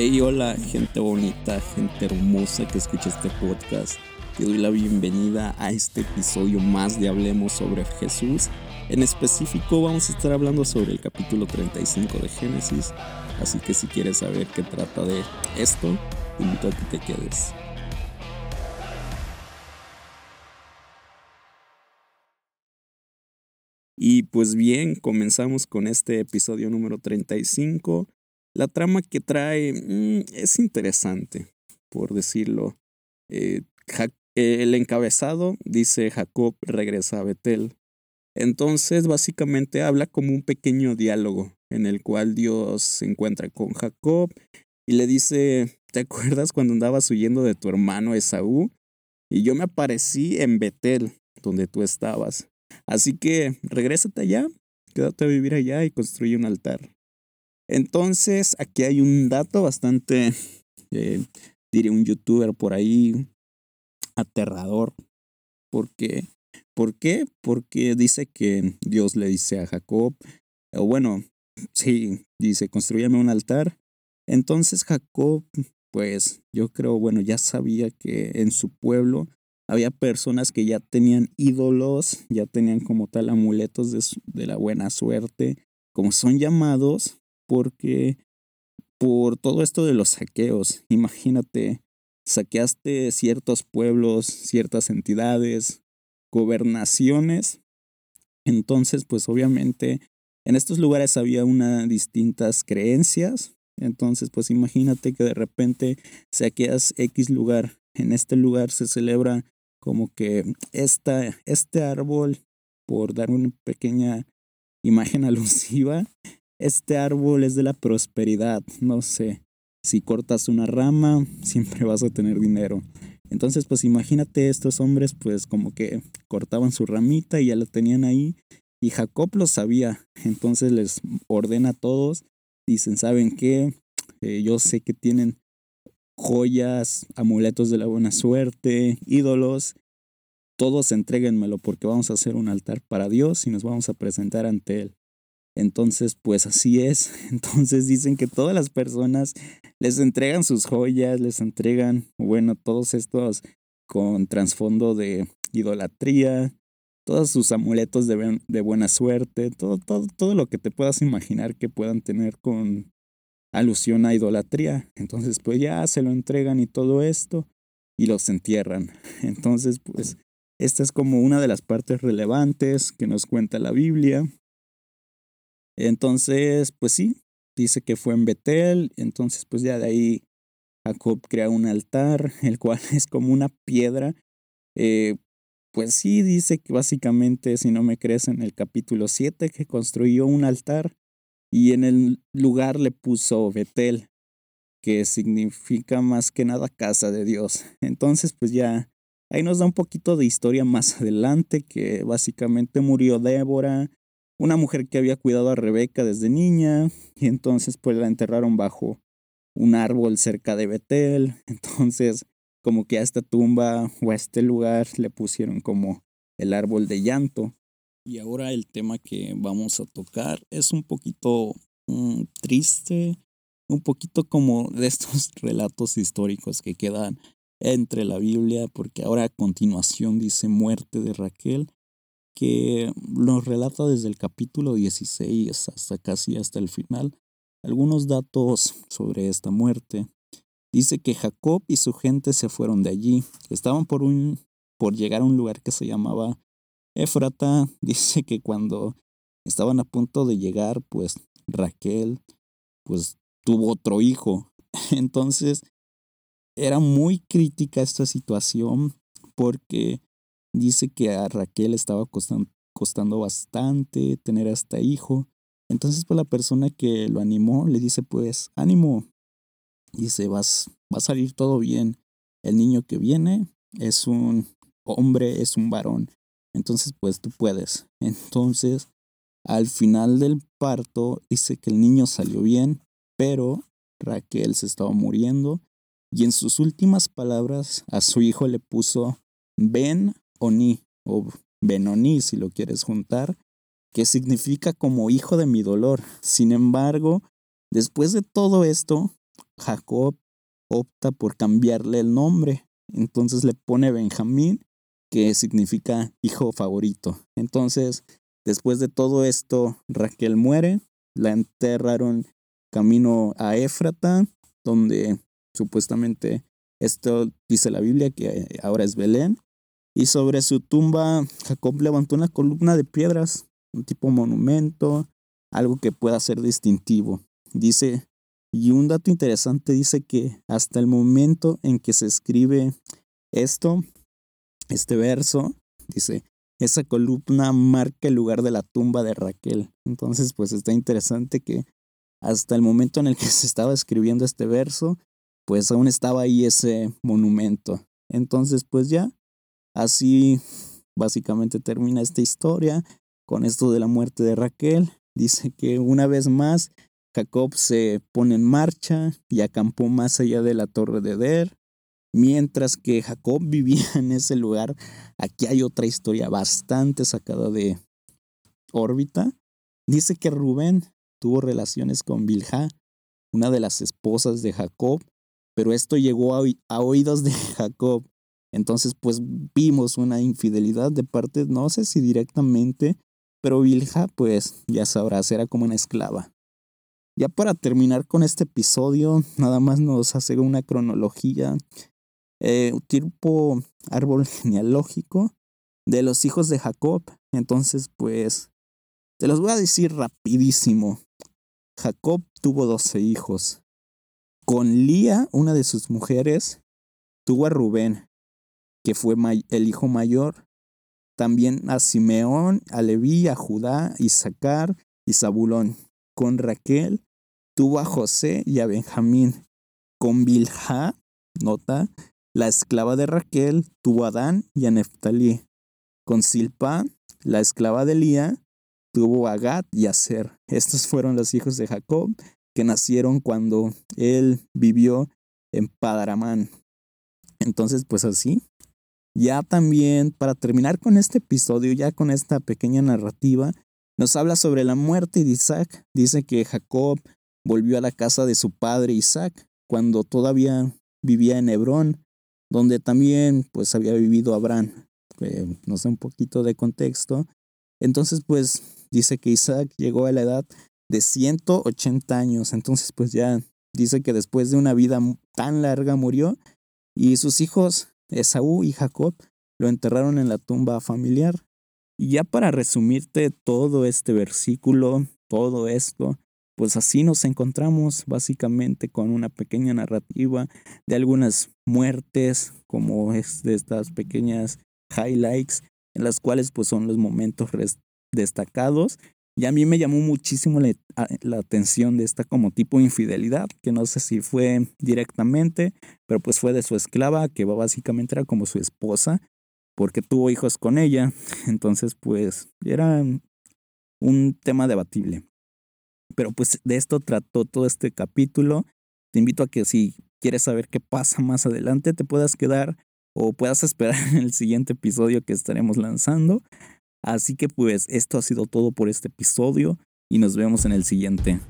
Hey, hola, gente bonita, gente hermosa que escucha este podcast. Te doy la bienvenida a este episodio más de Hablemos sobre Jesús. En específico vamos a estar hablando sobre el capítulo 35 de Génesis. Así que si quieres saber qué trata de esto, invito a que te quedes. Y pues bien, comenzamos con este episodio número 35 la trama que trae mm, es interesante, por decirlo. Eh, el encabezado dice Jacob regresa a Betel. Entonces básicamente habla como un pequeño diálogo en el cual Dios se encuentra con Jacob y le dice, ¿te acuerdas cuando andabas huyendo de tu hermano Esaú? Y yo me aparecí en Betel, donde tú estabas. Así que regrésate allá, quédate a vivir allá y construye un altar. Entonces, aquí hay un dato bastante, eh, diré un youtuber por ahí, aterrador. ¿Por qué? ¿Por qué? Porque dice que Dios le dice a Jacob, o bueno, sí, dice, construyame un altar. Entonces Jacob, pues yo creo, bueno, ya sabía que en su pueblo había personas que ya tenían ídolos, ya tenían como tal amuletos de, de la buena suerte, como son llamados, porque por todo esto de los saqueos, imagínate, saqueaste ciertos pueblos, ciertas entidades, gobernaciones, entonces pues obviamente en estos lugares había unas distintas creencias, entonces pues imagínate que de repente saqueas X lugar, en este lugar se celebra como que esta, este árbol, por dar una pequeña imagen alusiva, este árbol es de la prosperidad, no sé. Si cortas una rama, siempre vas a tener dinero. Entonces, pues imagínate estos hombres, pues como que cortaban su ramita y ya la tenían ahí. Y Jacob lo sabía. Entonces les ordena a todos. Dicen, ¿saben qué? Eh, yo sé que tienen joyas, amuletos de la buena suerte, ídolos. Todos entréguenmelo porque vamos a hacer un altar para Dios y nos vamos a presentar ante Él. Entonces, pues así es. Entonces dicen que todas las personas les entregan sus joyas, les entregan, bueno, todos estos con trasfondo de idolatría, todos sus amuletos de, de, buena suerte, todo, todo, todo lo que te puedas imaginar que puedan tener con alusión a idolatría. Entonces, pues ya se lo entregan y todo esto y los entierran. Entonces, pues esta es como una de las partes relevantes que nos cuenta la Biblia. Entonces, pues sí, dice que fue en Betel, entonces pues ya de ahí Jacob crea un altar, el cual es como una piedra. Eh, pues sí, dice que básicamente, si no me crees, en el capítulo 7, que construyó un altar y en el lugar le puso Betel, que significa más que nada casa de Dios. Entonces, pues ya ahí nos da un poquito de historia más adelante, que básicamente murió Débora, una mujer que había cuidado a Rebeca desde niña y entonces pues la enterraron bajo un árbol cerca de Betel. Entonces como que a esta tumba o a este lugar le pusieron como el árbol de llanto. Y ahora el tema que vamos a tocar es un poquito mm, triste, un poquito como de estos relatos históricos que quedan entre la Biblia, porque ahora a continuación dice muerte de Raquel que nos relata desde el capítulo 16 hasta casi hasta el final algunos datos sobre esta muerte. Dice que Jacob y su gente se fueron de allí. Estaban por, un, por llegar a un lugar que se llamaba Éfrata. Dice que cuando estaban a punto de llegar, pues Raquel pues tuvo otro hijo. Entonces era muy crítica esta situación porque Dice que a Raquel estaba costando, bastante tener a este hijo. Entonces, pues la persona que lo animó le dice, pues, ánimo. Dice, vas, va a salir todo bien. El niño que viene es un hombre, es un varón. Entonces, pues tú puedes. Entonces, al final del parto, dice que el niño salió bien, pero Raquel se estaba muriendo. Y en sus últimas palabras a su hijo le puso, ven Oni o Benoni si lo quieres juntar, que significa como hijo de mi dolor. Sin embargo, después de todo esto, Jacob opta por cambiarle el nombre. Entonces le pone Benjamín, que significa hijo favorito. Entonces, después de todo esto, Raquel muere, la enterraron camino a Éfrata, donde supuestamente esto dice la Biblia que ahora es Belén. Y sobre su tumba, Jacob levantó una columna de piedras, un tipo monumento, algo que pueda ser distintivo. Dice, y un dato interesante dice que hasta el momento en que se escribe esto, este verso, dice, esa columna marca el lugar de la tumba de Raquel. Entonces, pues está interesante que hasta el momento en el que se estaba escribiendo este verso, pues aún estaba ahí ese monumento. Entonces, pues ya, así básicamente termina esta historia con esto de la muerte de Raquel. Dice que una vez más Jacob se pone en marcha y acampó más allá de la torre de Der. Mientras que Jacob vivía en ese lugar, aquí hay otra historia bastante sacada de órbita. Dice que Rubén tuvo relaciones con Bilha, una de las esposas de Jacob, pero esto llegó a, oídos de Jacob. Entonces, pues vimos una infidelidad de parte, no sé si directamente, pero Bilha, pues ya sabrás, era como una esclava. Ya para terminar con este episodio, nada más nos hace una cronología, eh, tipo árbol genealógico de los hijos de Jacob. Entonces, pues, te los voy a decir rapidísimo. Jacob tuvo doce hijos. Con Lía, una de sus mujeres, tuvo a Rubén, que fue el hijo mayor. También a Simeón, a Leví, a Judá, Isaacar y Zabulón. Con Raquel tuvo a José y a Benjamín. Con Bilha, nota, la esclava de Raquel, tuvo a Dan y a Neftalí. Con Silpa, la esclava de Lía, tuvo a Gad y a Ser. Estos fueron los hijos de Jacob que nacieron cuando él vivió en Padaramán. Entonces, pues así. Ya también, para terminar con este episodio, ya con esta pequeña narrativa, nos habla sobre la muerte de Isaac. Dice que Jacob volvió a la casa de su padre Isaac cuando todavía vivía en Hebrón, donde también pues había vivido Abraham. Eh, no sé un poquito de contexto. Entonces pues dice que Isaac llegó a la edad de 180 años. Entonces pues ya dice que después de una vida tan larga murió y sus hijos Esaú y Jacob lo enterraron en la tumba familiar. Y ya para resumirte todo este versículo, todo esto, pues así nos encontramos básicamente con una pequeña narrativa de algunas muertes, como es de estas pequeñas highlights, en las cuales pues son los momentos destacados. Y a mí me llamó muchísimo la, la, atención de esta como tipo infidelidad, que no sé si fue directamente, pero pues fue de su esclava, que básicamente era como su esposa, porque tuvo hijos con ella. Entonces pues era un tema debatible. Pero pues de esto trató todo este capítulo. Te invito a que si quieres saber qué pasa más adelante, te puedas quedar o puedas esperar el siguiente episodio que estaremos lanzando. Así que pues esto ha sido todo por este episodio y nos vemos en el siguiente.